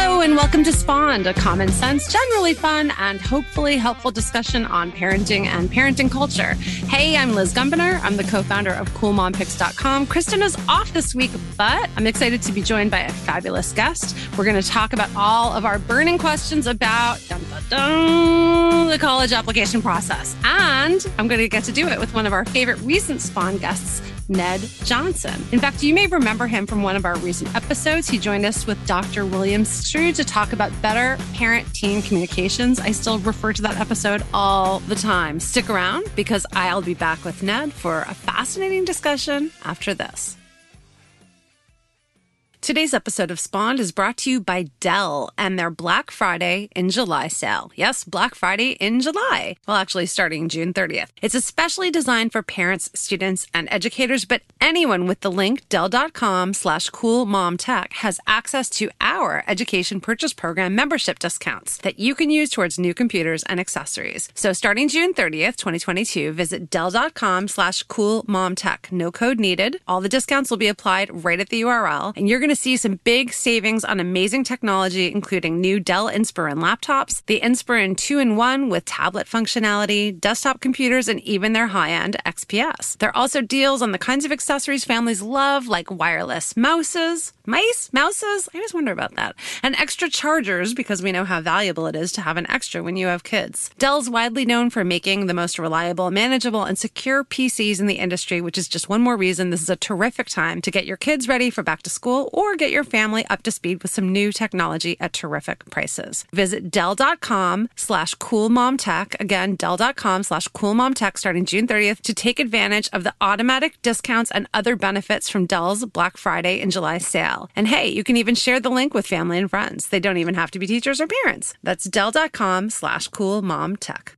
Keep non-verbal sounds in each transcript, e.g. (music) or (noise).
Hello, and welcome to Spawned, a common sense, generally fun, and hopefully helpful discussion on parenting and parenting culture. Hey, I'm Liz Gumbinner. I'm the co founder of CoolMomPicks.com. Kristen is off this week, but I'm excited to be joined by a fabulous guest. We're going to talk about all of our burning questions about dun, dun, dun, the college application process. And I'm going to get to do it with one of our favorite recent Spawn guests, Ned Johnson. In fact, you may remember him from one of our recent episodes. He joined us with Dr. William Stixrud to talk about better parent teen communications. I still refer to that episode all the time. Stick around because I'll be back with Ned for a fascinating discussion after this. Today's episode of Spawned is brought to you by Dell and their Black Friday in July sale. Yes, Black Friday in July. Well, actually, starting June 30th. It's especially designed for parents, students, and educators, but anyone with the link Dell.com slash coolmomtech has access to our education purchase program membership discounts that you can use towards new computers and accessories. So starting June 30th, 2022, visit Dell.com slash coolmomtech. No code needed. All the discounts will be applied right at the URL, and you're going to see some big savings on amazing technology, including new Dell Inspiron laptops, the Inspiron 2 in 1 with tablet functionality, desktop computers, and even their high end XPS. There are also deals on the kinds of accessories families love, like wireless mouses, mice, mouses. I always wonder about that. And extra chargers, because we know how valuable it is to have an extra when you have kids. Dell's widely known for making the most reliable, manageable, and secure PCs in the industry, which is just one more reason this is a terrific time to get your kids ready for back to school or get your family up to speed with some new technology at terrific prices. Visit Dell.com slash coolmomtech. Again, Dell.com slash coolmomtech starting June 30th to take advantage of the automatic discounts and other benefits from Dell's Black Friday and July sale. And hey, you can even share the link with family and friends. They don't even have to be teachers or parents. That's Dell.com slash coolmomtech.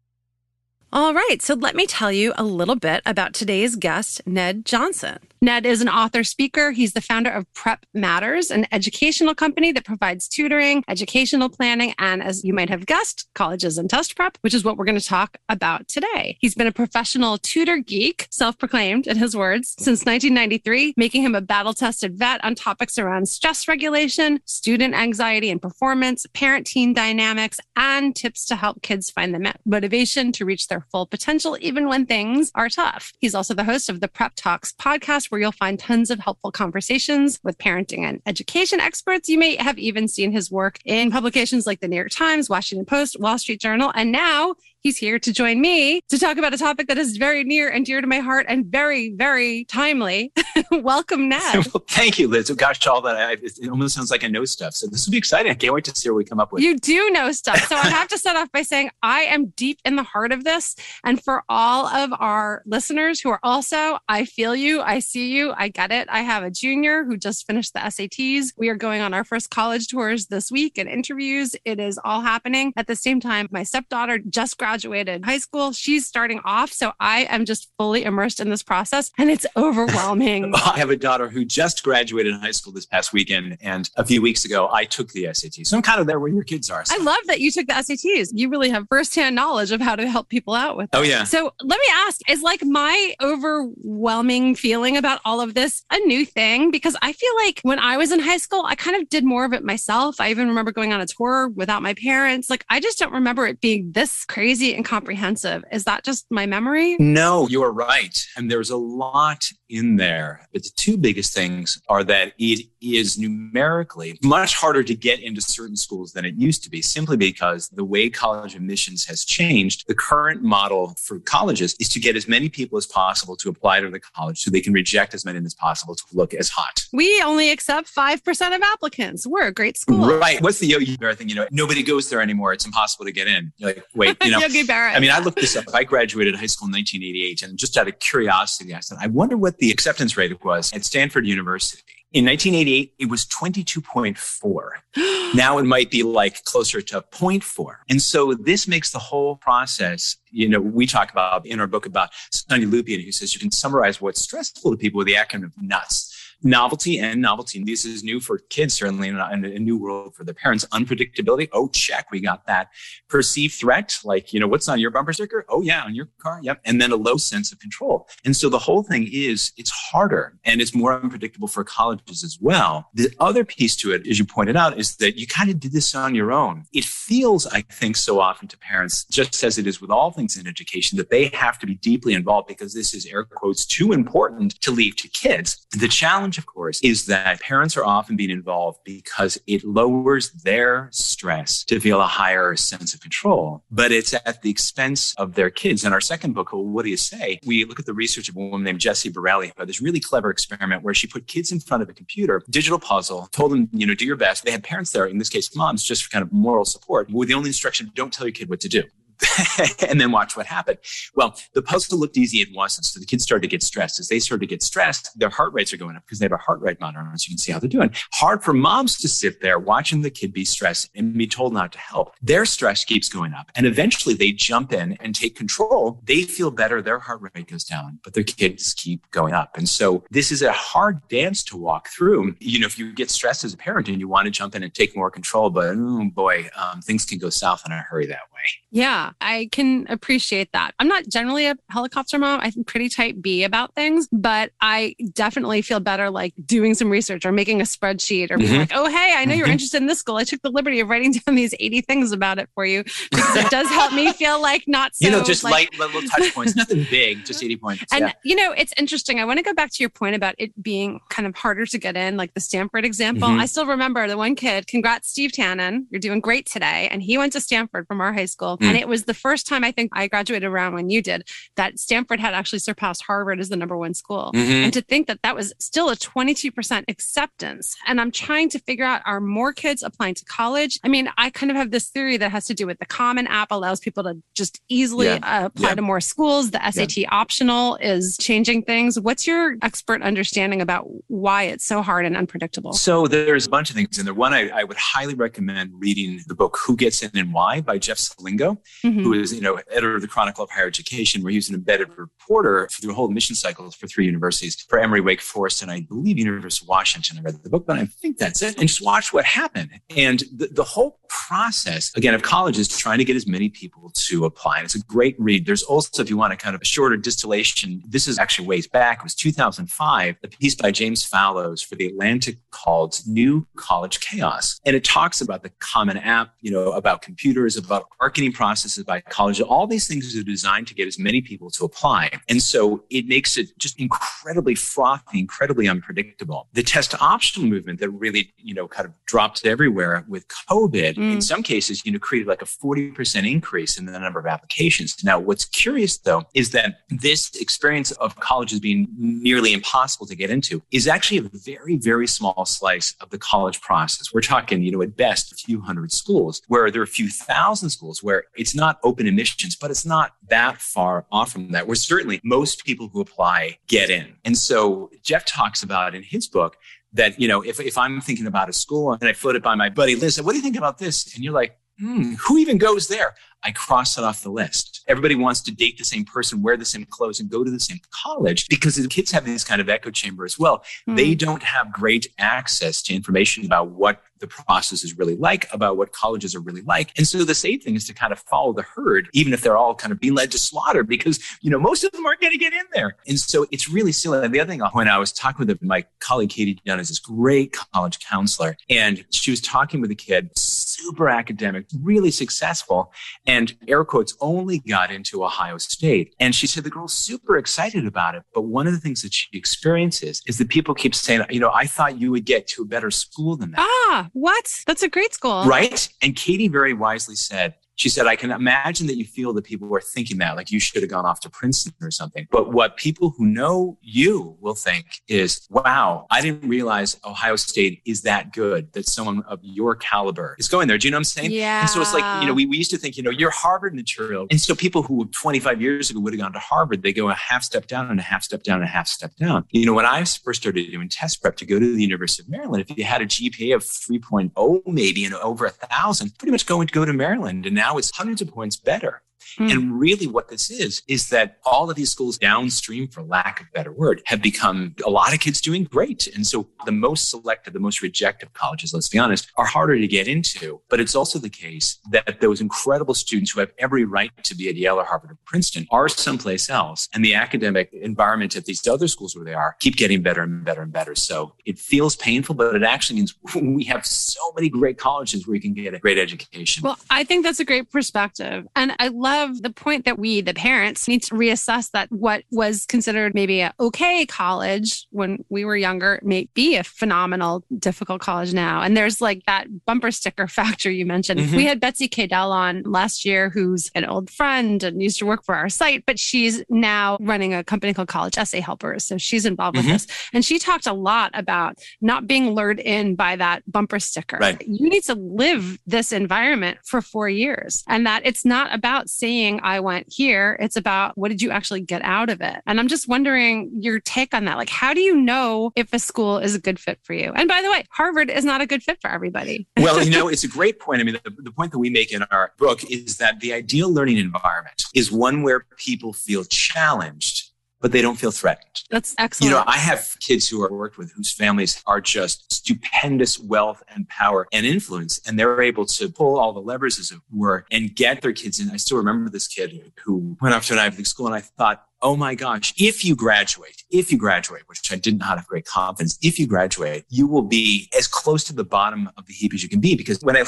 All right, so let me tell you a little bit about today's guest, Ned Johnson. Ned is an author speaker. He's the founder of Prep Matters, an educational company that provides tutoring, educational planning, and as you might have guessed, colleges and test prep, which is what we're going to talk about today. He's been a professional tutor geek, self proclaimed in his words, since 1993, making him a battle tested vet on topics around stress regulation, student anxiety and performance, parent teen dynamics, and tips to help kids find the motivation to reach their full potential, even when things are tough. He's also the host of the Prep Talks podcast where you'll find tons of helpful conversations with parenting and education experts. You may have even seen his work in publications like the New York Times, Washington Post, Wall Street Journal, and now He's here to join me to talk about a topic that is very near and dear to my heart and very, very timely. (laughs) Welcome, (laughs) Ned. well, thank you, Liz. Oh, gosh, all that I, it almost sounds like I know stuff. So this will be exciting. I can't wait to see what we come up with. You do know stuff. So I have to start (laughs) off by saying I am deep in the heart of this. And for all of our listeners who are also, I feel you, I see you, I get it. I have a junior who just finished the SATs. We are going on our first college tours this week and interviews. It is all happening at the same time. My stepdaughter just graduated graduated high school. She's starting off. So I am just fully immersed in this process and it's overwhelming. (laughs) I have a daughter who just graduated high school this past weekend. And a few weeks ago, I took the SAT. So I'm kind of there where your kids are. So. I love that you took the SATs. You really have firsthand knowledge of how to help people out with. Oh, yeah. So let me ask is like my overwhelming feeling about all of this a new thing? Because I feel like when I was in high school, I kind of did more of it myself. I even remember going on a tour without my parents. Like I just don't remember it being this crazy crazy and comprehensive. Is that just my memory? No, you're right. And there's a lot in there. But the two biggest things are that it is numerically much harder to get into certain schools than it used to be, simply because the way college admissions has changed. The current model for colleges is to get as many people as possible to apply to the college so they can reject as many as possible to look as hot. We only accept 5% of applicants. We're a great school. Right. What's the Yogi Berra thing? You know, nobody goes there anymore. It's impossible to get in. You're like, wait, you (laughs) know, Yogi Berra. I mean, I looked this up. I graduated high school in 1988 and just out of curiosity, I said, I wonder what the acceptance rate was at Stanford University. In 1988, it was 22.4. (gasps) now it might be like closer to 0.4. And so this makes the whole process, you know, we talk about in our book about Sonia Lupien, who says you can summarize what's stressful to people with the acronym of NUTS novelty and novelty. This is new for kids, certainly, and a, new world for the parents. Unpredictability. Oh, check. We got that. Perceived threat, like, you know, what's on your bumper sticker? Oh, yeah, on your car. Yep. And then a low sense of control. And so the whole thing is it's harder and it's more unpredictable for colleges as well. The other piece to it, as you pointed out, is that you kind of did this on your own. It feels, I think, so often to parents, just as it is with all things in education, that they have to be deeply involved because this is air quotes too important to leave to kids. The challenge challenge, of course, is that parents are often being involved because it lowers their stress to feel a higher sense of control, but it's at the expense of their kids. In our second book, well, What Do You Say? We look at the research of a woman named Jessie Borelli who had this really clever experiment where she put kids in front of a computer, digital puzzle, told them, you know, do your best. They had parents there, in this case, moms, just for kind of moral support, with the only instruction, don't tell your kid what to do. (laughs) and then watch what happened. Well, the puzzle looked easy. It wasn't. So the kids started to get stressed. As they started to get stressed, their heart rates are going up because they have a heart rate monitor on, so you can see how they're doing. Hard for moms to sit there watching the kid be stressed and be told not to help. Their stress keeps going up. And eventually they jump in and take control. They feel better. Their heart rate goes down, but their kids keep going up. And so this is a hard dance to walk through. You know, if you get stressed as a parent and you want to jump in and take more control, but oh boy, um, things can go south in a hurry that way. Yeah, I can appreciate that. I'm not generally a helicopter mom. I'm pretty type B about things, but I definitely feel better like doing some research or making a spreadsheet or being mm-hmm. like, oh, hey, I know you're mm-hmm. interested in this school. I took the liberty of writing (laughs) down these 80 things about it for you because it does help me feel like not so. You know, just like, light little touch points, nothing big, just 80 points. And, yeah. you know, it's interesting. I want to go back to your point about it being kind of harder to get in, like the Stanford example. Mm-hmm. I still remember the one kid, congrats, Steve Tannen. You're doing great today. And he went to Stanford from our high school. Mm. And it was the first time I think I graduated around when you did that Stanford had actually surpassed Harvard as the number one school. Mm-hmm. And to think that that was still a 22% acceptance. And I'm trying to figure out are more kids applying to college? I mean, I kind of have this theory that has to do with the Common App allows people to just easily yeah. uh, apply yeah. to more schools. The SAT yeah. optional is changing things. What's your expert understanding about why it's so hard and unpredictable? So there's a bunch of things in there. One, I, I would highly recommend reading the book Who Gets In and Why by Jeff Selingo, mm-hmm. who is, you know, editor of the Chronicle of Higher Education, where he was an embedded reporter through the whole admission cycles for three universities, for Emory, Wake Forest, and I believe University of Washington. I read the book, but I think that's it. And just watch what happened. And the, the whole process, again, of colleges trying to get as many people to apply. And it's a great read. There's also, if you want a kind of a shorter distillation, this is actually ways back. It was 2005, a piece by James Fallows for The Atlantic called New College Chaos. And it talks about the Common App, you know, about computers, about marketing processes by college. All these things are designed to get as many people to apply. And so it makes it just incredibly frothy, incredibly unpredictable. The test optional movement that really, you know, kind of dropped everywhere with COVID, mm. in some cases, you know, created like a 40% increase in the number of applications. Now, what's curious though, is that this experience of colleges being nearly impossible to get into is actually a very, very small slice of the college process. We're talking, you know, at best a few hundred schools where there are a few thousand schools where it's not open admissions, but it's not that far off from that, where certainly most people who apply get in. And so Jeff talks about in his book that, you know, if, if I'm thinking about a school and I float it by my buddy Liz, what do you think about this? And you're like, hmm, who even goes there? I cross it off the list. Everybody wants to date the same person, wear the same clothes, and go to the same college because the kids have this kind of echo chamber as well. Mm. They don't have great access to information about what the process is really like, about what colleges are really like. And so the safe thing is to kind of follow the herd, even if they're all kind of being led to slaughter, because, you know, most of them aren't going to get in there. And so it's really silly. And the other thing, when I was talking with my colleague, Katie Dunn, is this great college counselor, and she was talking with a kid, super academic, really successful and air quotes only got into Ohio State. And she said the girl's super excited about it. But one of the things that she experiences is that people keep saying, you know, I thought you would get to a better school than that. Ah, what? That's a great school. Right. And Katie very wisely said, She said, I can imagine that you feel that people are thinking that, like you should have gone off to Princeton or something. But what people who know you will think is, wow, I didn't realize Ohio State is that good that someone of your caliber is going there. Do you know what I'm saying? Yeah. And so it's like, you know, we, we used to think, you know, you're Harvard material. And so people who 25 years ago would have gone to Harvard, they go a half step down and a half step down and a half step down. You know, when I first started doing test prep to go to the University of Maryland, if you had a GPA of 3.0 maybe and over a thousand, pretty much going to go to Maryland. And now it's hundreds of points better. Mm. And really, what this is, is that all of these schools downstream, for lack of a better word, have become a lot of kids doing great. And so the most selective, the most rejected colleges, let's be honest, are harder to get into. But it's also the case that those incredible students who have every right to be at Yale or Harvard or Princeton are someplace else. And the academic environment at these other schools where they are keep getting better and better and better. So it feels painful, but it actually means (laughs) we have so many great colleges where you can get a great education. Well, I think that's a great perspective. And I love love the point that we, the parents, need to reassess that what was considered maybe a okay college when we were younger may be a phenomenal, difficult college now. And there's like that bumper sticker (laughs) factor you mentioned. Mm-hmm. We had Betsy Cadell on last year, who's an old friend and used to work for our site, but she's now running a company called College Essay Helpers. So she's involved mm-hmm. with this. And she talked a lot about not being lured in by that bumper sticker. Right. You need to live this environment for four years and that it's not about saying I went here. It's about what did you actually get out of it? And I'm just wondering your take on that. Like, how do you know if a school is a good fit for you? And by the way, Harvard is not a good fit for everybody. well, you know, (laughs) it's a great point. I mean, the, the point that we make in our book is that the ideal learning environment is one where people feel challenged but they don't feel threatened. That's excellent. You know, I have kids who are worked with whose families are just stupendous wealth and power and influence, and they're able to pull all the levers, as it were, and get their kids in. I still remember this kid who went off to an Ivy League school, and I thought, oh my gosh, if you graduate, if you graduate, which I did not have great confidence, if you graduate, you will be as close to the bottom of the heap as you can be. Because when I,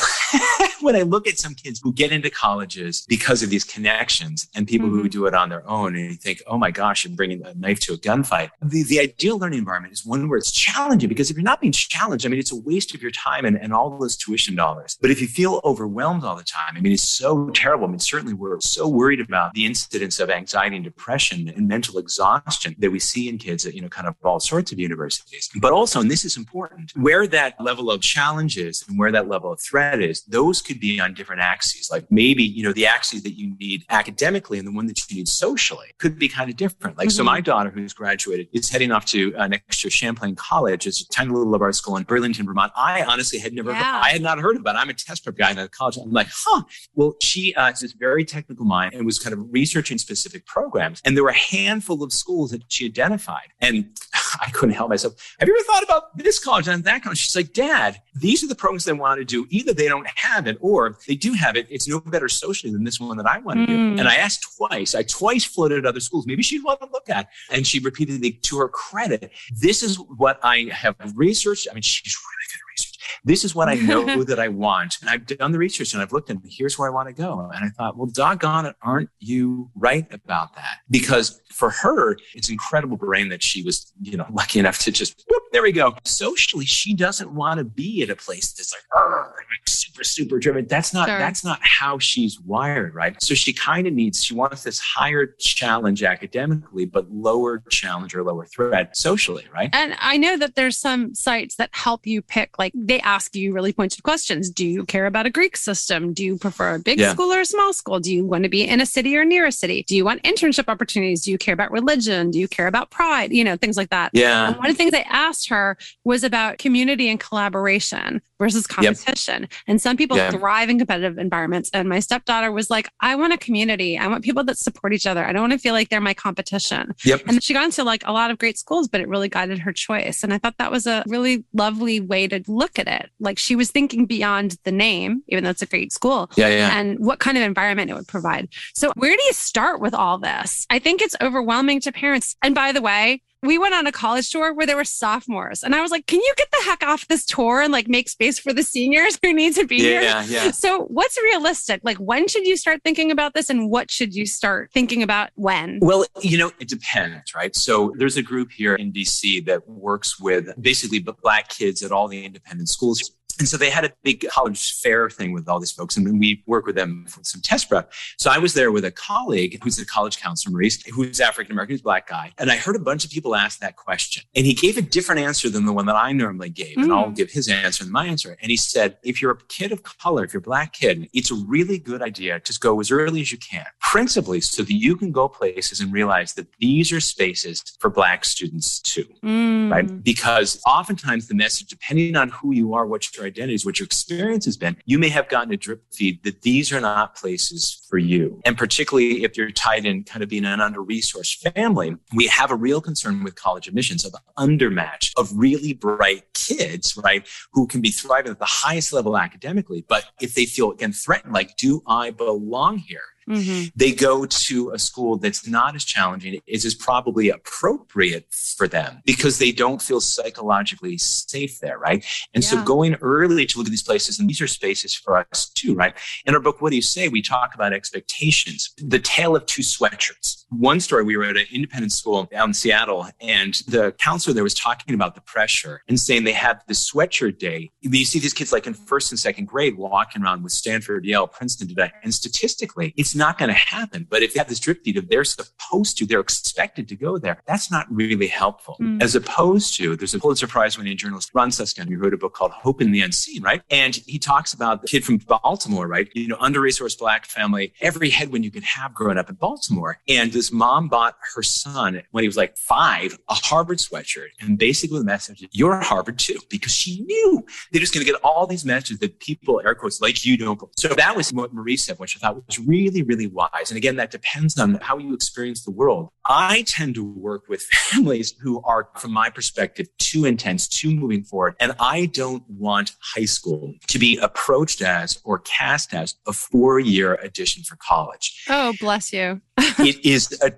(laughs) when I look at some kids who get into colleges because of these connections and people mm-hmm. who do it on their own and you think, oh my gosh, I'm bringing a knife to a gunfight. The, the ideal learning environment is one where it's challenging because if you're not being challenged, I mean, it's a waste of your time and, and all those tuition dollars. But if you feel overwhelmed all the time, I mean, it's so terrible. I mean, certainly we're so worried about the incidence of anxiety and depression and, mental exhaustion that we see in kids at, you know, kind of all sorts of universities. But also, and this is important, where that level of challenge is and where that level of threat is, those could be on different axes. Like maybe, you know, the axes that you need academically and the one that you need socially could be kind of different. Like, mm-hmm. so my daughter who's graduated is heading off to uh, next year Champlain College. It's a tiny little liberal school in Burlington, Vermont. I honestly had never, yeah. heard, I had not heard about it. I'm a test prep guy in a college. I'm like, huh. Well, she uh, is this very technical mind and was kind of researching specific programs. And there were a handful of schools that she identified. And (laughs) I couldn't help myself. Have you ever thought about this college and that college? She's like, Dad, these are the programs they want to do. Either they don't have it or they do have it. It's no better socially than this one that I want to mm. do. And I asked twice. I twice floated other schools. Maybe she'd want to look at. And she repeatedly, to her credit, this is what I have researched. I mean, she's really good at research this is what I know (laughs) that I want. And I've done the research and I've looked and here's where I want to go. And I thought, well, doggone it, aren't you right about that? Because for her, it's incredible brain that she was, you know, lucky enough to just, whoop, there we go. Socially, she doesn't want to be at a place that's like, like super, super driven. That's not, sure. that's not how she's wired, right? So she kind of needs, she wants this higher challenge academically, but lower challenge or lower threat socially, right? And I know that there's some sites that help you pick, like they ask you really pointed questions. Do you care about a Greek system? Do you prefer a big yeah. school or a small school? Do you want to be in a city or near a city? Do you want internship opportunities? Do you care about religion? Do you care about pride? You know, things like that. Yeah. And one of the things I asked her was about community and collaboration versus competition. Yep. And some people yeah. thrive in competitive environments. And my stepdaughter was like, I want a community. I want people that support each other. I don't want to feel like they're my competition. Yep. And she got into like a lot of great schools, but it really guided her choice. And I thought that was a really lovely way to look at it. Like she was thinking beyond the name, even though it's a great school. Yeah, yeah. And what kind of environment it would provide. So where do you start with all this? I think it's overwhelming to parents. And by the way, we went on a college tour where there were sophomores and i was like can you get the heck off this tour and like make space for the seniors who need to be yeah, here? yeah, yeah. so what's realistic? Like when should you start thinking about this and what should you start thinking about when? Well you know it depends right? So there's a group here in dc that works with basically black kids at all the independent schools And so they had a big college fair thing with all these folks, and we work with them for some test prep. So I was there with a colleague who's a college counselor, Maurice, who's African American, who's black guy. And I heard a bunch of people ask that question. And he gave a different answer than the one that I normally gave. Mm. And I'll hmm. give his answer and my answer. And he said, if you're a kid of color, if you're a black kid, it's a really good idea to go as early as you can, principally so that you can go places and realize that these are spaces for black students too. Mm. Right? Because oftentimes the message, depending on who you are, what your identity is, what your experience has been, you may have gotten a drip feed that these are not places for you. And particularly if you're tied in kind of being an under resourced family, we have a real concern with college admissions of undermatch of really bright kids, right, who can be thriving at the highest level academically. But if they feel again threatened, like, do I belong here? Mm-hmm. They go to a school that's not as challenging, is is probably appropriate for them because they don't feel psychologically safe there, right? And yeah. so going early to look at these places, and these are spaces for us too, right? In our book, What Do You Say? We talk about expectations, the tale of two sweatshirts. One story, we were at an independent school out in Seattle, and the counselor there was talking about the pressure and saying they have the sweatshirt day. You see these kids like in first and second grade walking around with Stanford, Yale, Princeton today. And statistically, it's not going to happen. But if you have this drip feed, if they're supposed to, they're expected to go there, that's not really helpful. Mm. As opposed to, there's a Pulitzer Prize winning journalist, Ron Suskind, who wrote a book called Hope in the Unseen, right? And he talks about the kid from Baltimore, right? You know, under resourced black family, every headwind you could have growing up in Baltimore. And this mom bought her son when he was like five, a Harvard sweatshirt. And basically the message you're Harvard too, because she knew they're just going to get all these messages that people, air quotes, like you don't. So that was what Marie said, which I thought was really, really wise. And again, that depends on how you experience the world. I tend to work with (laughs) families who are, from my perspective, too intense, too moving forward. And I don't want high school to be approached as or cast as a four year addition for college. Oh, bless you. It is a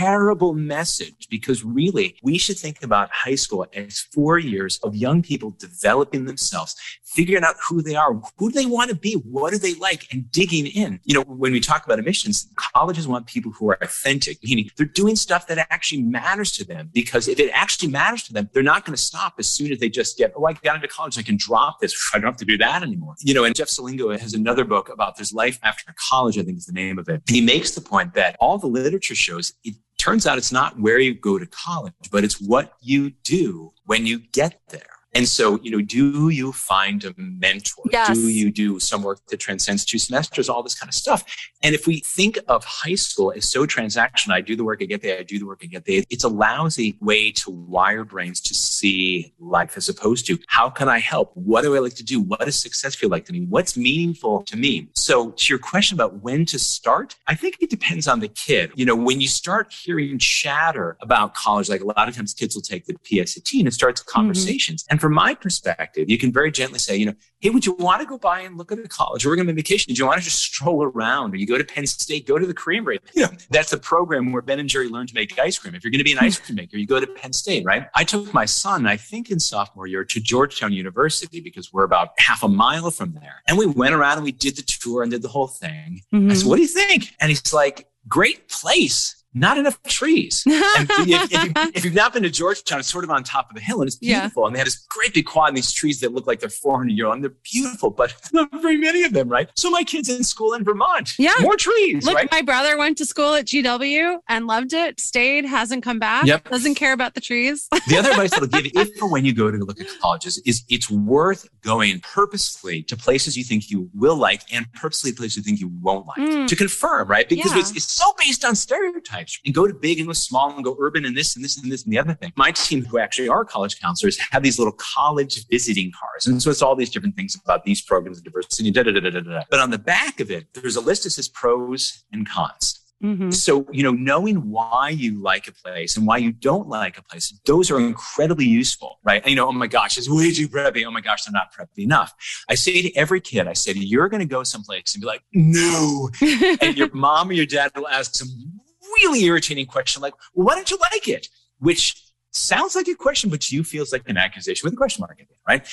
terrible message because really we should think about high school as four years of young people developing themselves, figuring out who they are, who do they want to be, what do they like, and digging in. You know, when we talk about admissions, colleges want people who are authentic, meaning they're doing stuff that actually matters to them. Because if it actually matters to them, they're not going to stop as soon as they just get, oh, I got into college, I can drop this. (laughs) I don't have to do that anymore. You know, and Jeff Selingo has another book about this life after college, I think is the name of it. He makes the point that all the literature shows it turns out it's not where you go to college, but it's what you do when you get there. And so, you know, do you find a mentor? Yes. Do you do some work that transcends two semesters? All this kind of stuff. And if we think of high school as so transactional, I do the work, I get there, I do the work, I get there. It's a lousy way to wire brains to see life as opposed to how can I help? What do I like to do? What does success feel like to me? What's meaningful to me? So to your question about when to start, I think it depends on the kid. You know, when you start hearing chatter about college, like a lot of times kids will take the PSAT and it starts mm-hmm. conversations. Mm-hmm. And from my perspective, you can very gently say, you know, hey, would you want to go by and look at a college? Or we're going to be vacation. Do you want to just stroll around? Or you go to Penn State, go to the creamery. You know, that's a program where Ben and Jerry learn to make ice cream. If you're going to be an ice cream maker, you go to Penn State, right? I took my son, I think in sophomore year, to Georgetown University because we're about half a mile from there. And we went around and we did the tour and did the whole thing. Mm-hmm. I said, what do you think? And he's like, great place not enough trees. (laughs) And if, if, you, have not been to Georgetown, it's sort of on top of a hill and it's beautiful. Yeah. And they had this great big quad and these trees that look like they're 400 year old and they're beautiful, but (laughs) not very many of them, right? So my kid's in school in Vermont. Yeah. More trees, look, right? My brother went to school at GW and loved it, stayed, hasn't come back, yep. doesn't care about the trees. (laughs) the other advice I'll give if or when you go to look at colleges is it's worth going purposely to places you think you will like and purposely places you think you won't like mm. to confirm, right? Because yeah. it's, it's so based on stereotypes and go to big and go small and go urban and this and this and this and the other thing. My team, who actually are college counselors, have these little college visiting cards. And so it's all these different things about these programs of diversity, da, da, da, da, da, da. But on the back of it, there's a list that says pros and cons. Mm-hmm. So, you know, knowing why you like a place and why you don't like a place, those are incredibly useful, right? You know, oh my gosh, it's way too preppy. Oh my gosh, I'm not preppy enough. I say to every kid, I say to you, you're going to go someplace and be like, no. (laughs) and your mom or your dad will ask some really irritating question like, well, why don't you like it? Which sounds like a question, but to you feels like an accusation with a question mark in it, right?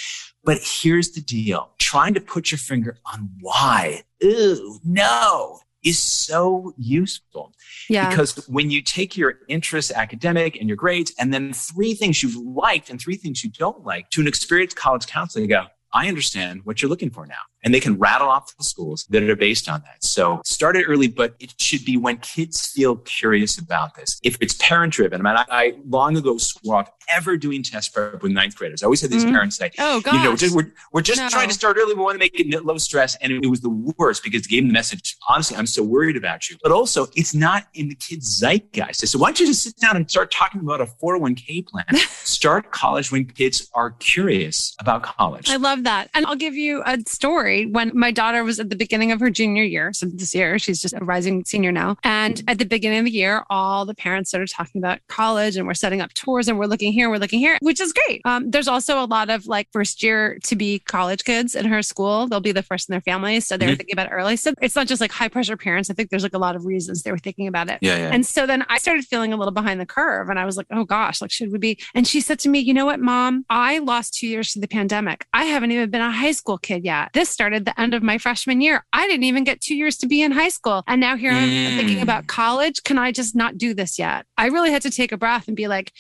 But here's the deal. Trying to put your finger on why, ooh, no, is so useful. Yeah. Because when you take your interests, academic, and your grades, and then three things you've liked and three things you don't like to an experienced college counselor, you go, I understand what you're looking for now. And they can rattle off the schools that are based on that. So start it early, but it should be when kids feel curious about this. If it's parent driven, I mean, I, I, long ago swore off ever doing test prep with ninth graders. I always had these mm-hmm. parents say, Oh, God. You know, just, we're, we're just no. trying to start early. We want to make it low stress. And it, it was the worst because it gave them the message, honestly, I'm so worried about you. But also, it's not in the kids' zeitgeist. So why don't you just sit down and start talking about a 401k plan? (laughs) start college when kids are curious about college. I love that. And I'll give you a story when my daughter was at the beginning of her junior year. So this year, she's just a rising senior now. And at the beginning of the year, all the parents started talking about college and we're setting up tours and we're looking here, we're looking here, which is great. Um, there's also a lot of like first year to be college kids in her school. They'll be the first in their families. So they were mm-hmm. thinking about it early. So it's not just like high pressure parents. I think there's like a lot of reasons they were thinking about it. Yeah, yeah. And so then I started feeling a little behind the curve and I was like, oh gosh, like should we be? And she said to me, you know what, mom, I lost two years to the pandemic. I haven't even been a high school kid yet. This started the end of my freshman year. I didn't even get two years to be in high school. And now here I'm thinking about mm. college. Can I just not do this yet? I really had to take a breath and be like,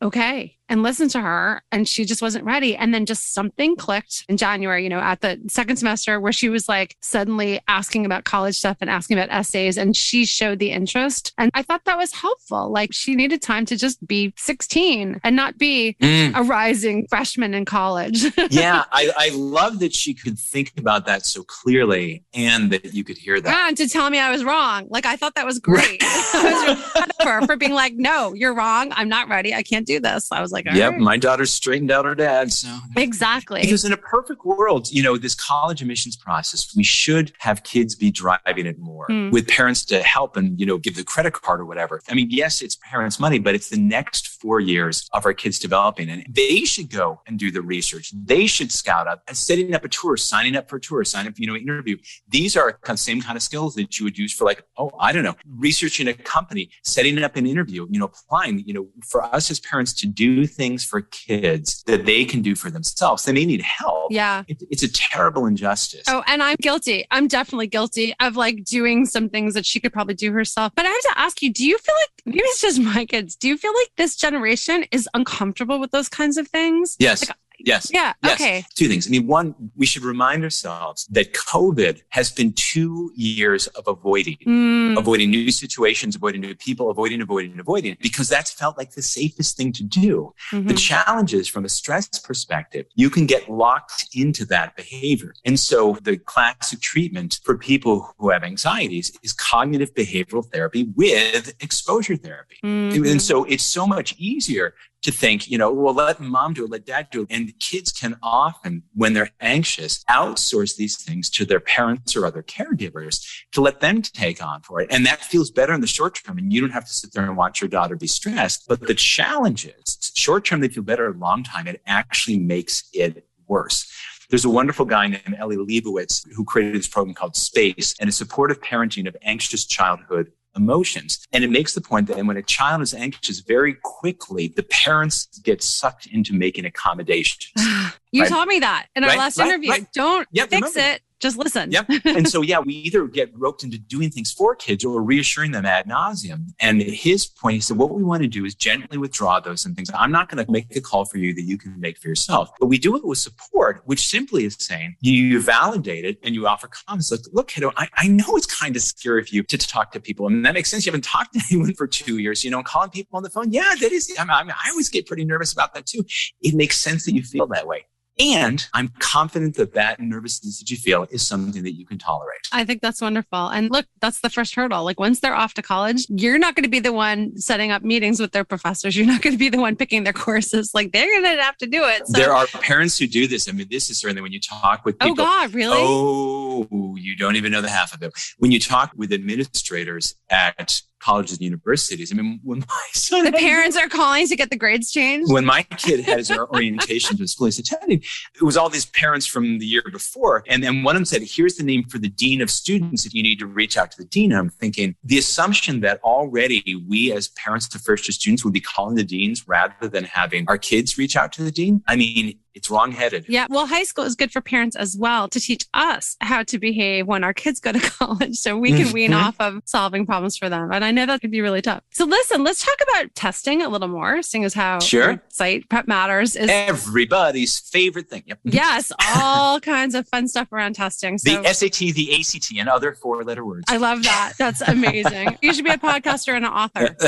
okay, and listened to her. And she just wasn't ready. And then just something clicked in January, you know, at the second semester where she was like suddenly asking about college stuff and asking about essays. And she showed the interest. And I thought that was helpful. Like she needed time to just be 16 and not be mm. a rising freshman in college. (laughs) yeah. I, I love that she could think about that so clearly and that you could hear that. And to tell me I was wrong. Like I thought that was great. (laughs) I was (laughs) really for, for being like, no, you're wrong. I'm not ready. I can't do this. I was like, yep, right. my daughter straightened out her dad. So (laughs) exactly. Because in a perfect world, you know, this college admissions process, we should have kids be driving it more mm. with parents to help and, you know, give the credit card or whatever. I mean, yes, it's parents' money, but it's the next four years of our kids developing. And they should go and do the research. They should scout up, setting up a tour, signing up for a tour, sign up, you know, interview. These are the same kind of skills that you would use for like, oh, I don't know, researching a company, setting up an interview, you know, applying, you know, for us as parents to do things for kids that they can do for themselves. They may need help. Yeah. It, it's a terrible injustice. Oh, and I'm guilty. I'm definitely guilty of like doing some things that she could probably do herself. But I have to ask you, do you feel like maybe it's just my kids? Do you feel like this generation is uncomfortable with those kinds of things? Yes. Like, Yes. Yeah. Yes. Okay. Two things. I mean, one, we should remind ourselves that COVID has been two years of avoiding, mm. avoiding new situations, avoiding new people, avoiding, avoiding, avoiding, because that's felt like the safest thing to do. Mm-hmm. The challenge is from a stress perspective, you can get locked into that behavior. And so the classic treatment for people who have anxieties is cognitive behavioral therapy with exposure therapy. Mm-hmm. And so it's so much easier to think, you know, well, let mom do it, let dad do it. And kids can often, when they're anxious, outsource these things to their parents or other caregivers to let them take on for it. And that feels better in the short term. And you don't have to sit there and watch your daughter be stressed. But the challenge is short term, they feel better, long time, it actually makes it worse. There's a wonderful guy named Eli Lebowitz who created this program called Space and a supportive parenting of anxious childhood emotions. And it makes the point that when a child is anxious, very quickly the parents get sucked into making accommodations. (sighs) you right? taught me that in our right? last right? interview. Don't yep, fix remember. it. Just listen. Yep. (laughs) and so, yeah, we either get roped into doing things for kids or reassuring them ad nauseum. And his point, he said, what we want to do is gently withdraw those and things. I'm not going to make a call for you that you can make for yourself, but we do it with support, which simply is saying you validate it and you offer comments like, look, kiddo, I, I know it's kind of scary for you to talk to people. And that makes sense. You haven't talked to (laughs) anyone for two years, you know, calling people on the phone. Yeah, that is, I mean, I always get pretty nervous about that too. It makes sense that you feel that way. And I'm confident that that nervousness that you feel is something that you can tolerate. I think that's wonderful. And look, that's the first hurdle. Like once they're off to college, you're not going to be the one setting up meetings with their professors. You're not going to be the one picking their courses. Like they're going to have to do it. So. There are parents who do this. I mean, this is certainly when you talk with oh, people. Oh God, really? Oh, you don't even know the half of it. When you talk with administrators at colleges and universities. I mean, when my (laughs) son, the parents are calling to get the grades changed. When my kid had his orientation to the school he's attending, it was all these parents from the year before, and then one of them said, "Here's the name for the dean of students. If you need to reach out to the dean." I'm thinking the assumption that already we as parents to first year students would be calling the deans rather than having our kids reach out to the dean. I mean, It's wrongheaded. Yeah. Well, high school is good for parents as well to teach us how to behave when our kids go to (laughs) college so we can wean Mhm. off of solving problems for them. And I know that could be really tough. So listen, let's talk about testing a little more, seeing as how Sure. site prep matters is Everybody's favorite thing. Yep. yes, (laughs) all kinds of fun stuff around testing. So The SAT, the ACT, and other four letter words. I love that. That's amazing. you should be a podcaster and an author. (laughs)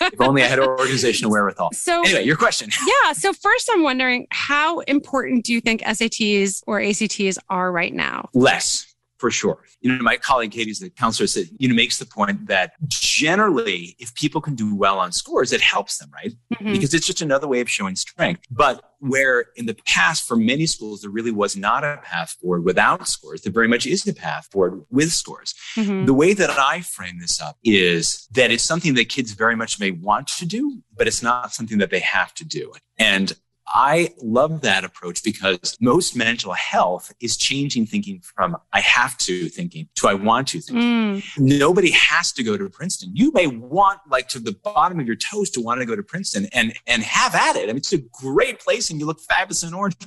if only I had organizational wherewithal. so Anyway, your question. Yeah. So first, I'm wondering how important do you think SATs or ACTs are right now? Less. For sure. You know, my colleague Katie's the counselor said, you know, makes the point that generally, if people can do well on scores, it helps them, right? Mhm. Because it's just another way of showing strength. But where in the past, for many schools, there really was not a path forward without scores, there very much is a path forward with scores. Mhm. The way that I frame this up is that it's something that kids very much may want to do, but it's not something that they have to do. And I love that approach because most mental health is changing thinking from I have to thinking to I want to thinking. Mm. Nobody has to go to Princeton. You may want like to the bottom of your toes to want to go to Princeton and and have at it. I mean, it's a great place and you look fabulous in orange. (laughs)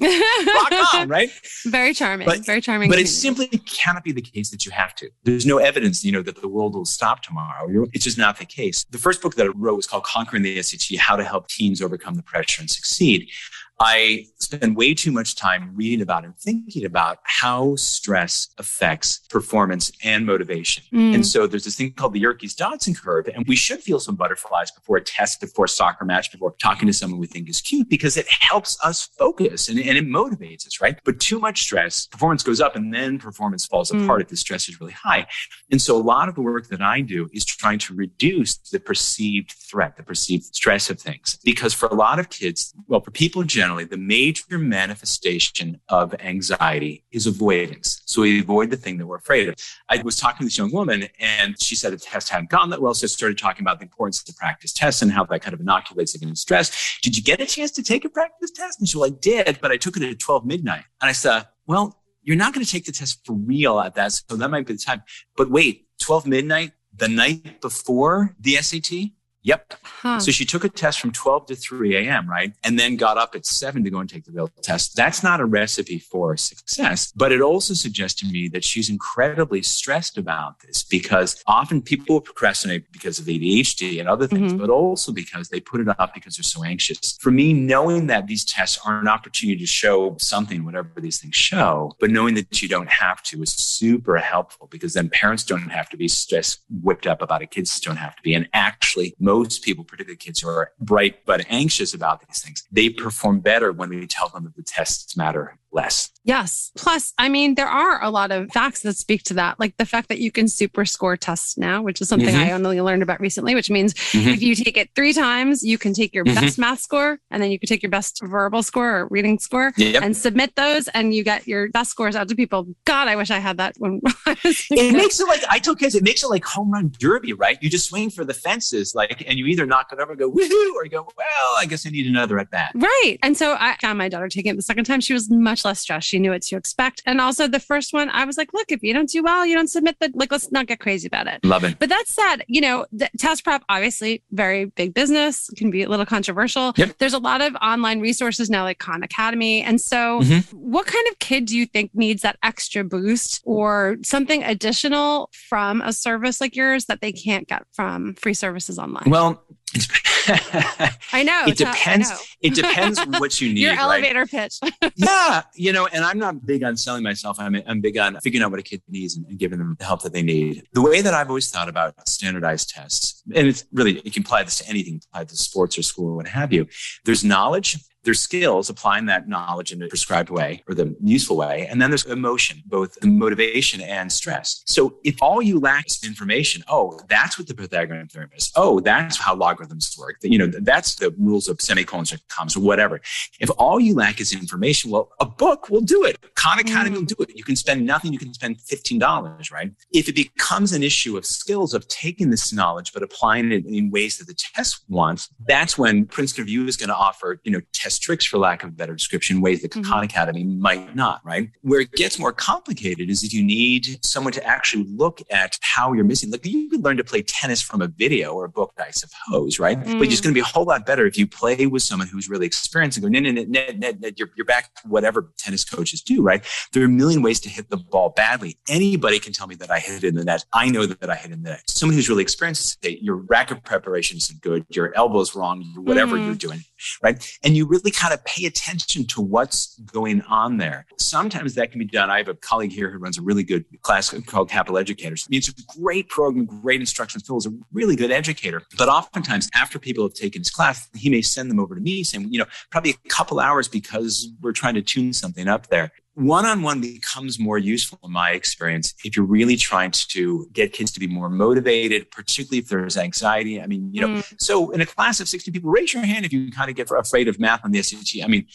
Rock on, right? very charming. But- very charming. But it simply cannot be the case that you have to. There's no evidence, you know, that the world will stop tomorrow. It's just not the case. The first book that I wrote was called Conquering the SAT, How to Help Teens Overcome the Pressure and Succeed. I spend way too much time reading about and thinking about how stress affects performance and motivation. Mm. And so there's this thing called the Yerkes Dodson curve. And we should feel some butterflies before a test, before a soccer match, before talking to someone we think is cute, because it helps us focus and, and it motivates us, right? But too much stress, performance goes up and then performance falls Mm. apart if the stress is really high. And so a lot of the work that I do is trying to reduce the perceived threat, the perceived stress of things. Because for a lot of kids, well, for people generally, the major manifestation of anxiety is avoidance. So we avoid the thing that we're afraid of. I was talking to this young woman and she said a test hadn't gone that well. So I started talking about the importance to practice tests and how that kind of inoculates against stress. Did you get a chance to take a practice test? And she was, I did, but I took it at 12 midnight. And I said, well, you're not going to take the test for real at that. So that might be the time. But wait, 12 midnight, the night before the SAT? Yep. Huh. So she took a test from 12 to 3 a.m., right? And then got up at 7 to go and take the real test. That's not a recipe for success, but it also suggests to me that she's incredibly stressed about this because often people procrastinate because of ADHD and other things, Mhm. but also because they put it off because they're so anxious. For me, knowing that these tests are an opportunity to show something, whatever these things show, but knowing that you don't have to is super helpful because then parents don't have to be stressed, whipped up about it. Kids don't have to be. And actually, most people, particularly kids who are bright but anxious about these things, they perform better when we tell them that the tests matter less. Yes. Plus, I mean, there are a lot of facts that speak to that, like the fact that you can super score tests now, which is something Mhm. I only learned about recently, which means Mhm. if you take it three times, you can take your Mhm. best math score and then you can take your best verbal score or reading score Yep. and submit those and you get your best scores out to people. God, I wish I had that when (laughs) I was it makes it like I tell kids, it makes it like home run derby, right? You just swing for the fences, like, and you either knock it over and go woohoo, or you go, well, I guess I need another at bat. Right. And so I found my daughter taking it the second time. She was much less stressed. She knew what to expect. And also the first one, I was like, look, if you don't do well, you don't submit the, like, let's not get crazy about it. Love it. But that said, you know, the test prep, obviously very big business, can be a little controversial. Yep. There's a lot of online resources now like Khan Academy. And so Mhm. what kind of kid do you think needs that extra boost or something additional from a service like yours that they can't get from free services online? Well, (laughs) I know. it depends. know. It depends (laughs) what you need. Your right? elevator pitch. (laughs) yeah, you know, and I'm not big on selling myself. I'm, I'm big on figuring out what a kid needs and, and giving them the help that they need. The way that I've always thought about standardized tests, and it's really, you can apply this to anything, apply it to sports or school or what have you. There's knowledge, there's skills, applying that knowledge in a prescribed way or the useful way. And then there's emotion, both the motivation and stress. So if all you lack is information, oh, that's what the Pythagorean theorem is. Oh, that's how logarithms work. You know, that's the rules of semicolons or commas or whatever. If all you lack is information, well, a book will do it. Khan Academy will do it. You can spend nothing. You can spend $15, right? If it becomes an issue of skills of taking this knowledge, but applying it in ways that the test wants, that's when Princeton Review is going to offer, you know, test tricks, for lack of a better description, ways that mm-hmm. Khan Academy might not, right? Where it gets more complicated is if you need someone to actually look at how you're missing. Like you could learn to play tennis from a video or a book, I suppose, right? Mm. But it's going to be a whole lot better if you play with someone who's really experienced and go, no, no, no, no, no, no you're, you're back to whatever tennis coaches do, right? There are a million ways to hit the ball badly. Anybody can tell me that I hit it in the net. I know that I hit it in the net. Someone who's really experienced say your racket preparation isn't good, your elbow's wrong, whatever mm. you're doing, right? And you really kind of pay attention to what's going on there. Sometimes that can be done. I have a colleague here who runs a really good class called Capital Educators. It's a great program, great instruction. Phil is a really good educator. But oftentimes, after people have taken his class, he may send them over to me saying, you know, probably a couple hours because we're trying to tune something up there one-on-one becomes more useful in my experience if you're really trying to get kids to be more motivated particularly if there's anxiety i mean you know mm. so in a class of 60 people raise your hand if you kind of get afraid of math on the SAT. i mean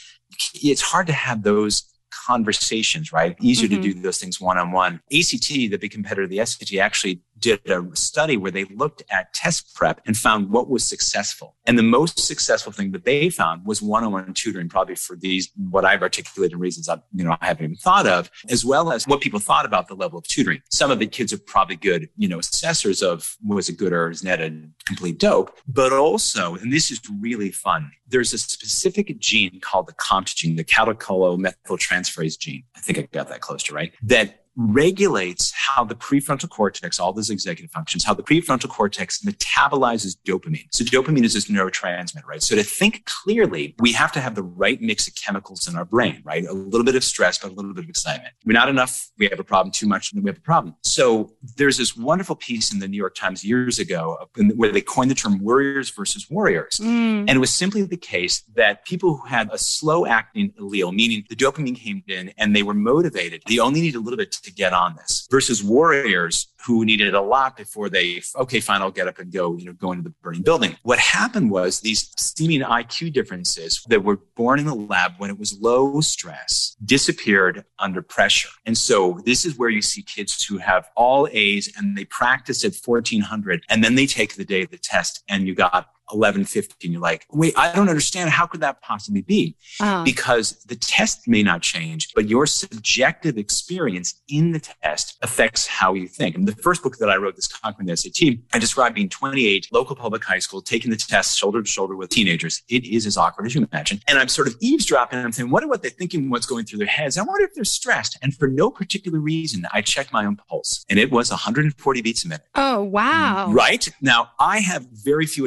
it's hard to have those conversations right easier mm-hmm. to do those things one-on-one act the big competitor of the SAT, actually did a study where they looked at test prep and found what was successful. And the most successful thing that they found was one-on-one tutoring, probably for these, what I've articulated reasons I, you know, I haven't even thought of, as well as what people thought about the level of tutoring. Some of the kids are probably good, you know, assessors of was it good or is net a complete dope. But also, and this is really fun, there's a specific gene called the COMT gene, the catechol-methyltransferase gene. I think I got that close to right. That regulates how the prefrontal cortex, all those executive functions, how the prefrontal cortex metabolizes dopamine. So dopamine is this neurotransmitter, right? So to think clearly, we have to have the right mix of chemicals in our brain, right? A little bit of stress, but a little bit of excitement. We're not enough. We have a problem too much, and we have a problem. So there's this wonderful piece in the New York Times years ago where they coined the term worriers versus warriors. Mm. And it was simply the case that people who had a slow acting allele, meaning the dopamine came in and they were motivated, they only need a little bit to get on this versus warriors who needed a lot before they, okay, fine, I'll get up and go, you know, go into the burning building. What happened was these seeming IQ differences that were born in the lab when it was low stress disappeared under pressure. And so this is where you see kids who have all A's and they practice at 1400 and then they take the day of the test and you got 11, 15, you're like, wait, I don't understand. How could that possibly be? Uh-huh. Because the test may not change, but your subjective experience in the test affects how you think. And the first book that I wrote, this Conquering the SAT, I described being 28, local public high school, taking the test shoulder to shoulder with teenagers. It is as awkward as you imagine. And I'm sort of eavesdropping and I'm saying, wonder what they're thinking, what's going through their heads. I wonder if they're stressed. And for no particular reason, I checked my own pulse and it was 140 beats a minute. Oh, wow. Right. Now, I have very few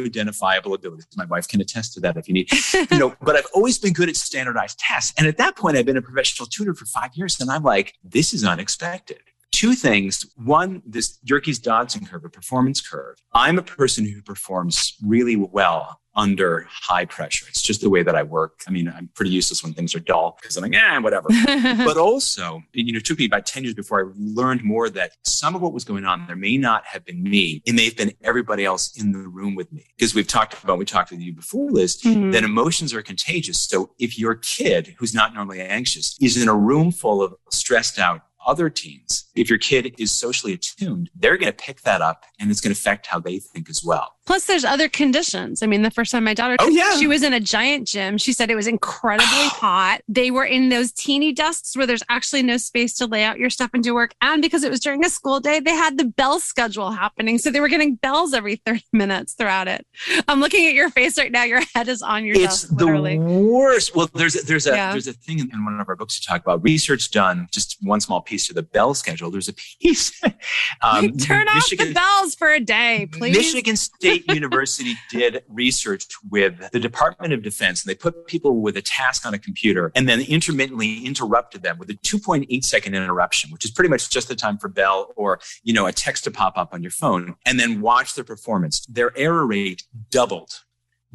identifiers abilities. My wife can attest to that if you need. you know, but I've always been good at standardized tests. And at that point, I've been a professional tutor for five years, and I'm like, this is unexpected. Two things. One, this Yerkes Dodson curve, a performance curve. I'm a person who performs really well under high pressure. It's just the way that I work. I mean, I'm pretty useless when things are dull because I'm like, eh, whatever. (laughs) but also, you know, it took me about 10 years before I learned more that some of what was going on there may not have been me. It may have been everybody else in the room with me. Because we've talked about, we talked with you before, Liz, mm-hmm. that emotions are contagious. So if your kid who's not normally anxious is in a room full of stressed out other teens, if your kid is socially attuned, they're going to pick that up and it's going to affect how they think as well. Plus, there's other conditions. I mean, the first time my daughter, oh, yeah. she was in a giant gym. She said it was incredibly (gasps) hot. They were in those teeny desks where there's actually no space to lay out your stuff and do work. And because it was during a school day, they had the bell schedule happening. So they were getting bells every (laughs) 30 minutes throughout it. I'm looking at your face right now. Your head is on your it's desk. It's the worst. Well, there's a, there's a yeah. there's a thing in one of our books to talk about research done. Just one small piece to the bell schedule. There's a piece. (laughs) um, Turn Michigan, off the bells for a day, please. Michigan State State University (laughs) did research with the Department of Defense, and they put people with a task on a computer and then intermittently interrupted them with a 2.8 second interruption, which is pretty much just the time for bell or, you know, a text to pop up on your phone, and then watch their performance. Their error rate doubled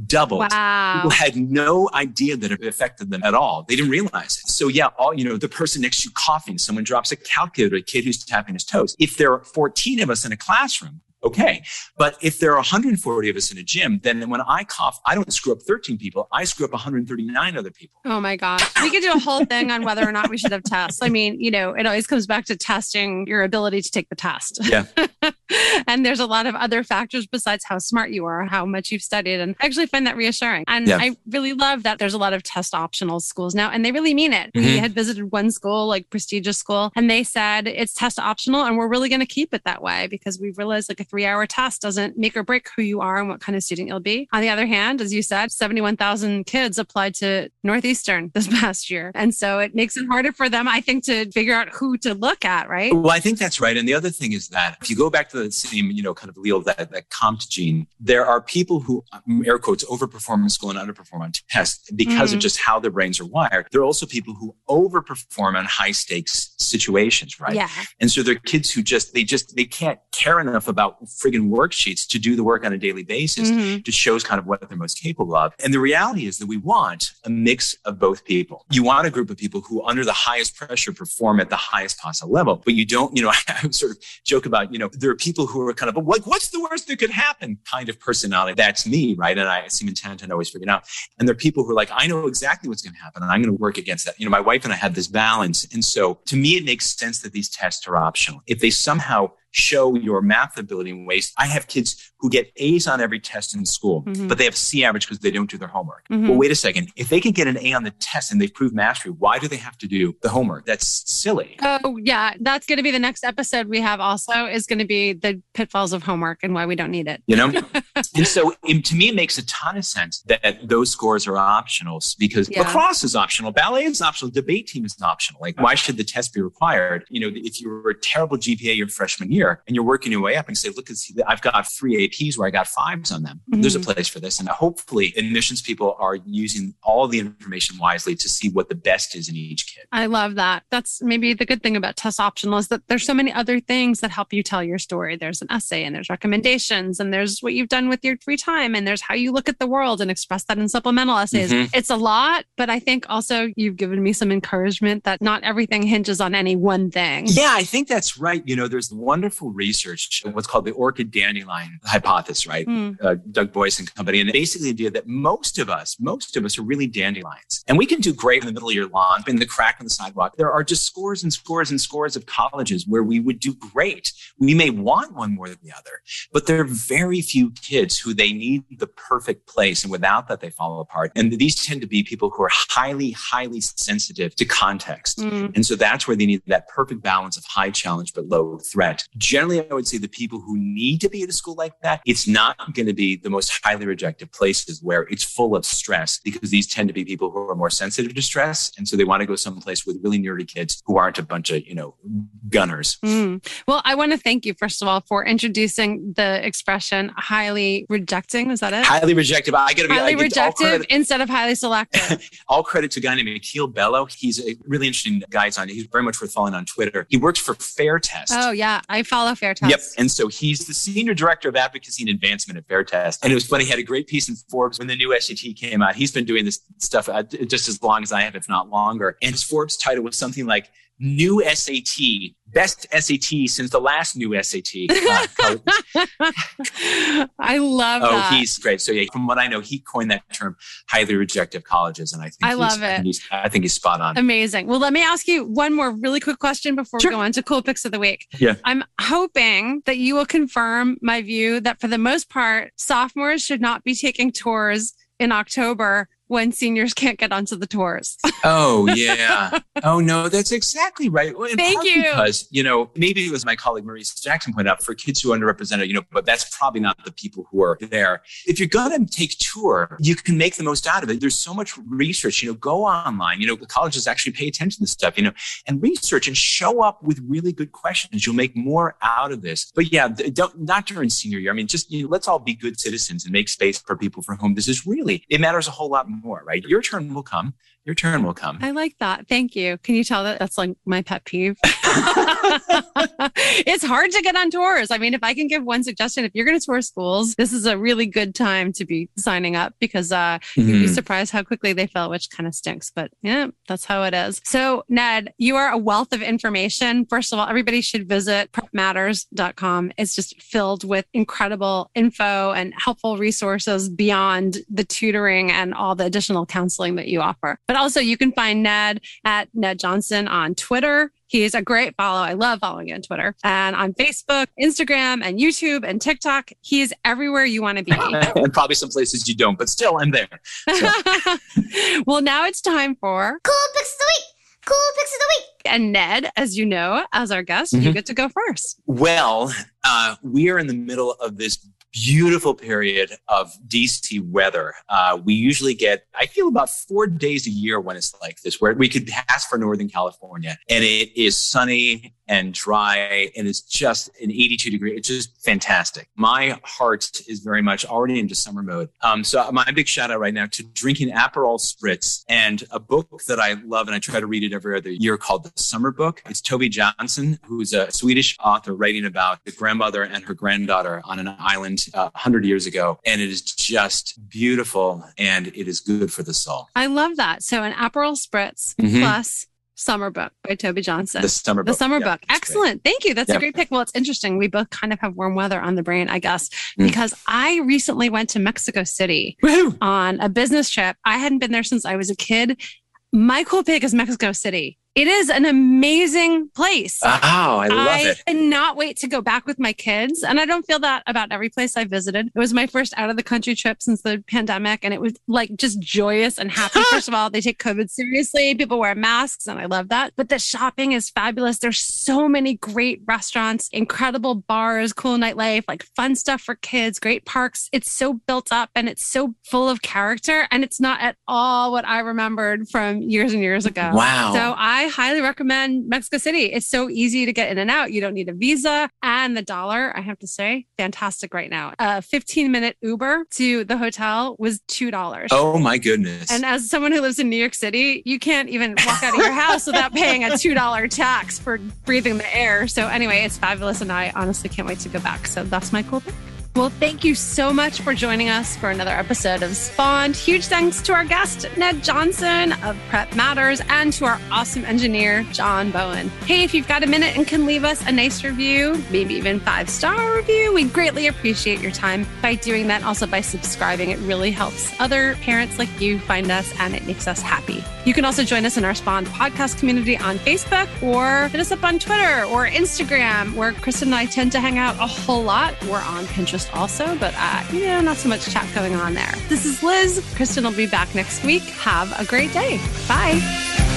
doubled. Wow. People had no idea that it affected them at all. They didn't realize it. So yeah, all, you know, the person next to you coughing, someone drops a calculator, a kid who's tapping his toes. If there are 14 of us in a classroom, okay. But if there are 140 of us in a gym, then when I cough, I don't screw up 13 people. I screw up 139 other people. Oh my gosh. We could do a whole thing on whether or not we should have tests. I mean, you know, it always comes back to testing your ability to take the test. Yeah. (laughs) and there's a lot of other factors besides how smart you are, how much you've studied. And I actually find that reassuring. And yeah. I really love that there's a lot of test optional schools now, and they really mean it. Mm-hmm. We had visited one school, like prestigious school, and they said it's test optional, and we're really going to keep it that way because we've realized like a three hour test doesn't make or break who you are and what kind of student you'll be. On the other hand, as you said, 71,000 kids applied to Northeastern this (laughs) past year. And so it makes it harder for them, I think, to figure out who to look at, right? Well, I think that's right. And the other thing is that if you go back to the same, you know, kind of allele, that, that COMT gene, there are people who, air quotes, overperform in school and underperform on tests because mm. of just how their brains are wired. There are also people who overperform on high stakes situations, right? Yeah. And so they're kids who just, they just, they can't care enough about friggin' worksheets to do the work on a daily basis. Mm-hmm. Just shows kind of what they're most capable of. And the reality is that we want a mix of both people. You want a group of people who, under the highest pressure, perform at the highest possible level, but you don't, you know, (laughs) I sort of joke about, you know, there are people who are kind of like, what's the worst that could happen kind of personality. That's me, right? And I seem intent on always figuring out. And there are people who are like, I know exactly what's going to happen and I'm going to work against that. You know, my wife and I have this balance. And so to me, it makes sense that these tests are optional. If they somehow show your math ability in ways. I have kids who get A's on every test in school, mm-hmm. but they have C average because they don't do their homework. Mm-hmm. Well, wait a second. If they can get an A on the test and they've proved mastery, why do they have to do the homework? That's silly. Oh, yeah. That's going to be the next episode we have also is going to be the pitfalls of homework and why we don't need it. You know? (laughs) and so it, to me, it makes a ton of sense that those scores are optional because yeah. lacrosse is optional, ballet is optional, debate team is optional. Like, why should the test be required? You know, if you were a terrible GPA your freshman year and you're working your way up and say, look, I've got three APs where I got fives on them. Mm-hmm. There's a place for this. And hopefully admissions people are using all the information wisely to see what the best is in each kid. I love that. That's maybe the good thing about test optional is that there's so many other things that help you tell your story. There's an essay and there's recommendations and there's what you've done with your free time and there's how you look at the world and express that in supplemental essays. Mm-hmm. It's a lot, but I think also you've given me some encouragement that not everything hinges on any one thing. Yeah, I think that's right. You know, there's wonderful research, what's called the orchid dandelion hypothesis, right? Mm. Uh, Doug Boyce and company. And basically the idea that most of us, most of us are really dandelions. And we can do great in the middle of your lawn, in the crack on the sidewalk. There are just scores and scores and scores of colleges where we would do great. We may want one more than the other, but there are very few kids who they need the perfect place. And without that, they fall apart. And these tend to be people who are highly, highly sensitive to context. Mm. And so that's where they need that perfect balance of high challenge, but low threat. Generally, I would say the people who need to be at a school like that, it's not going to be the most highly rejected places where it's full of stress because these tend to be people who are more sensitive to stress. And so they want to go someplace with really nerdy kids who aren't a bunch of, you know, gunners. Mm. Well, I want to thank you, first of all, for introducing the expression highly rejecting. Is that it? Highly rejected. I got to be highly rejective instead of highly selective. (laughs) all credit to a guy named Akil Bello. He's a really interesting guy. On he's very much worth following on Twitter. He works for Fair Test. Oh yeah, I follow Fair Test. Yep. And so he's the senior director of advocacy and advancement at Fair Test. And it was funny. He had a great piece in Forbes when the new SAT came out. He's been doing this stuff uh, just as long as I have, if not longer. And his Forbes title was something like new SAT, best SAT since the last new SAT. Uh, (laughs) I love oh, that. he's great. So yeah, from what I know, he coined that term highly rejective colleges. And I think I love it. I think he's spot on. Amazing. Well, let me ask you one more really quick question before sure. we go on to cool picks of the week. Yeah. I'm hoping that you will confirm my view that for the most part, sophomores should not be taking tours in October when seniors can't get onto the tours. (laughs) oh yeah. Oh no, that's exactly right. Well, Thank you. Because you know, maybe it was my colleague Maurice Jackson pointed out for kids who are underrepresented. You know, but that's probably not the people who are there. If you're gonna take tour, you can make the most out of it. There's so much research. You know, go online. You know, the colleges actually pay attention to stuff. You know, and research and show up with really good questions. You'll make more out of this. But yeah, don't not during senior year. I mean, just you know, let's all be good citizens and make space for people for whom this is really it matters a whole lot more more, right? Your turn will come. Your turn will come. I like that. Thank you. Can you tell that that's like my pet peeve? (laughs) (laughs) it's hard to get on tours. I mean, if I can give one suggestion, if you're going to tour schools, this is a really good time to be signing up because uh, mm-hmm. you'd be mm-hmm. surprised how quickly they fill, which kind of stinks. But yeah, that's how it is. So, Ned, you are a wealth of information. First of all, everybody should visit prepmatters.com. It's just filled with incredible info and helpful resources beyond the tutoring and all the additional counseling that you offer. But also, you can find Ned at Ned Johnson on Twitter. He's a great follow. I love following you on Twitter and on Facebook, Instagram, and YouTube and TikTok. He is everywhere you want to be. (laughs) and probably some places you don't, but still, I'm there. So. (laughs) well, now it's time for Cool Picks of the Week. Cool Picks of the Week. And Ned, as you know, as our guest, mm-hmm. you get to go first. Well, uh, we are in the middle of this beautiful period of DC weather. Uh, we usually get, I feel about four days a year when it's like this, where we could pass for Northern California and it is sunny and dry and it's just an 82 degree. It's just fantastic. My heart is very much already into summer mode. Um, so my big shout out right now to drinking Aperol Spritz and a book that I love and I try to read it every other year called The Summer Book. It's Tove Jansson, who's a Swedish author writing about a grandmother and her granddaughter on an island uh, 100 years ago. And it is just beautiful and it is good for the soul. I love that. So an Aperol Spritz mm-hmm. plus Summer Book by Tove Jansson. The Summer Book. The Summer yeah, Book. Excellent. Great. Thank you. That's yeah. a great pick. Well, it's interesting. We both kind of have warm weather on the brain, I guess, mm. because I recently went to Mexico City Woo-hoo! on a business trip. I hadn't been there since I was a kid. My cool pick is Mexico City. It is an amazing place. Oh, I love I it. I cannot wait to go back with my kids. And I don't feel that about every place I visited. It was my first out of the country trip since the pandemic. And it was like just joyous and happy. (laughs) First of all, they take COVID seriously. People wear masks and I love that. But the shopping is fabulous. There's so many great restaurants, incredible bars, cool nightlife, like fun stuff for kids, great parks. It's so built up and it's so full of character. And it's not at all what I remembered from years and years ago. Wow. So I highly recommend Mexico City. It's so easy to get in and out. You don't need a visa. And the dollar, I have to say, fantastic right now. A 15 minute Uber to the hotel was $2. Oh my goodness. And as someone who lives in New York City, you can't even walk out of your house without paying a $2 tax for breathing the air. So anyway, it's fabulous. And I honestly can't wait to go back. So that's my cool pick. Well, thank you so much for joining us for another episode of Spawned. Huge thanks to our guest, Ned Johnson of Prep Matters, and to our awesome engineer, John Bowen. Hey, if you've got a minute and can leave us a nice review, maybe even five star review, we greatly appreciate your time by doing that. Also, by subscribing, it really helps other parents like you find us and it makes us happy. You can also join us in our Spawned podcast community on Facebook or hit us up on Twitter or Instagram, where Kristen and I tend to hang out a whole lot. We're on Pinterest also, but uh, you know, not so much chat going on there. This is Liz. Kristen will be back next week. Have a great day. Bye.